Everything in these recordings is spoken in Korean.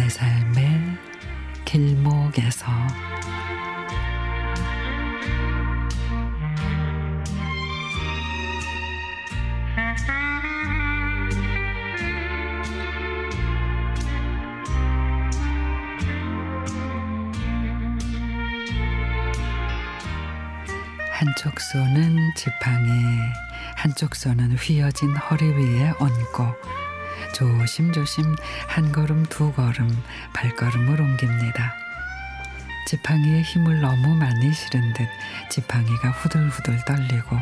내 삶의 길목에서. 한쪽 손은 지팡이, 한쪽 손은 휘어진 허리 위에 얹고 조심조심 한 걸음 두 걸음 발걸음을 옮깁니다. 지팡이에 힘을 너무 많이 실은 듯 지팡이가 후들후들 떨리고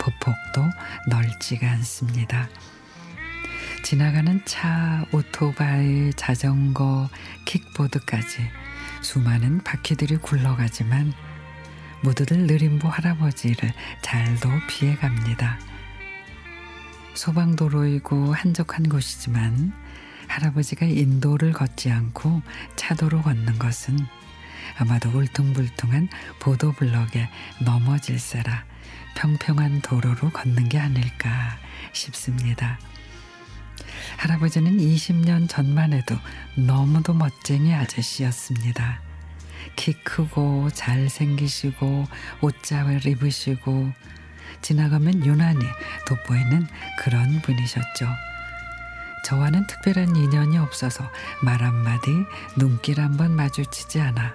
보폭도 넓지가 않습니다. 지나가는 차, 오토바이, 자전거, 킥보드까지 수많은 바퀴들이 굴러가지만 모두들 느림보 할아버지를 잘도 피해갑니다. 소방도로이고 한적한 곳이지만 할아버지가 인도를 걷지 않고 차도로 걷는 것은 아마도 울퉁불퉁한 보도블럭에 넘어질세라 평평한 도로로 걷는 게 아닐까 싶습니다. 할아버지는 20년 전만 해도 너무도 멋쟁이 아저씨였습니다. 키 크고 잘생기시고 옷자를 입으시고 지나가면 유난히 돋보이는 그런 분이셨죠. 저와는 특별한 인연이 없어서 말 한마디 눈길 한번 마주치지 않아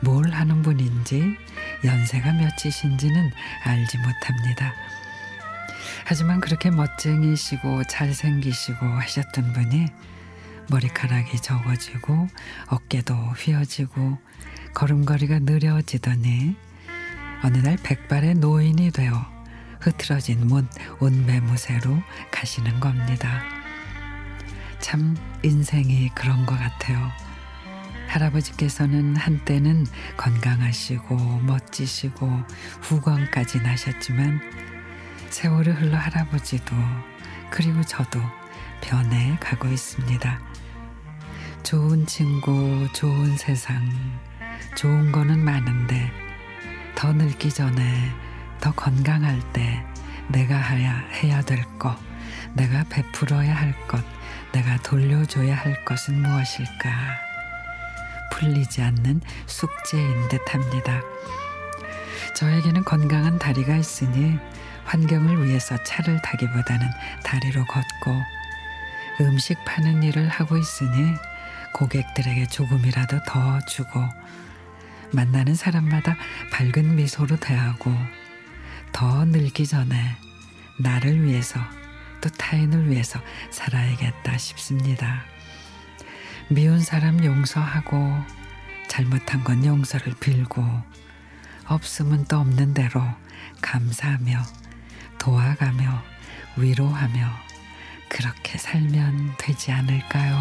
뭘 하는 분인지 연세가 몇이신지는 알지 못합니다. 하지만 그렇게 멋쟁이시고 잘생기시고 하셨던 분이 머리카락이 적어지고 어깨도 휘어지고 걸음걸이가 느려지더니 어느 날 백발의 노인이 되어 흐트러진 문 온매무새로 가시는 겁니다. 참 인생이 그런 것 같아요. 할아버지께서는 한때는 건강하시고 멋지시고 후광까지 나셨지만 세월이 흘러 할아버지도 그리고 저도 변해 가고 있습니다. 좋은 친구, 좋은 세상, 좋은 거는 많은데 더 늙기 전에 더 건강할 때 내가 해야, 해야 될 것, 내가 베풀어야 할 것, 내가 돌려줘야 할 것은 무엇일까? 풀리지 않는 숙제인 듯 합니다. 저에게는 건강한 다리가 있으니 환경을 위해서 차를 타기보다는 다리로 걷고 음식 파는 일을 하고 있으니 고객들에게 조금이라도 더 주고 만나는 사람마다 밝은 미소로 대하고 더 늘기 전에 나를 위해서 또 타인을 위해서 살아야겠다 싶습니다. 미운 사람 용서하고 잘못한 건 용서를 빌고 없으면 또 없는 대로 감사하며 도와가며 위로하며 그렇게 살면 되지 않을까요?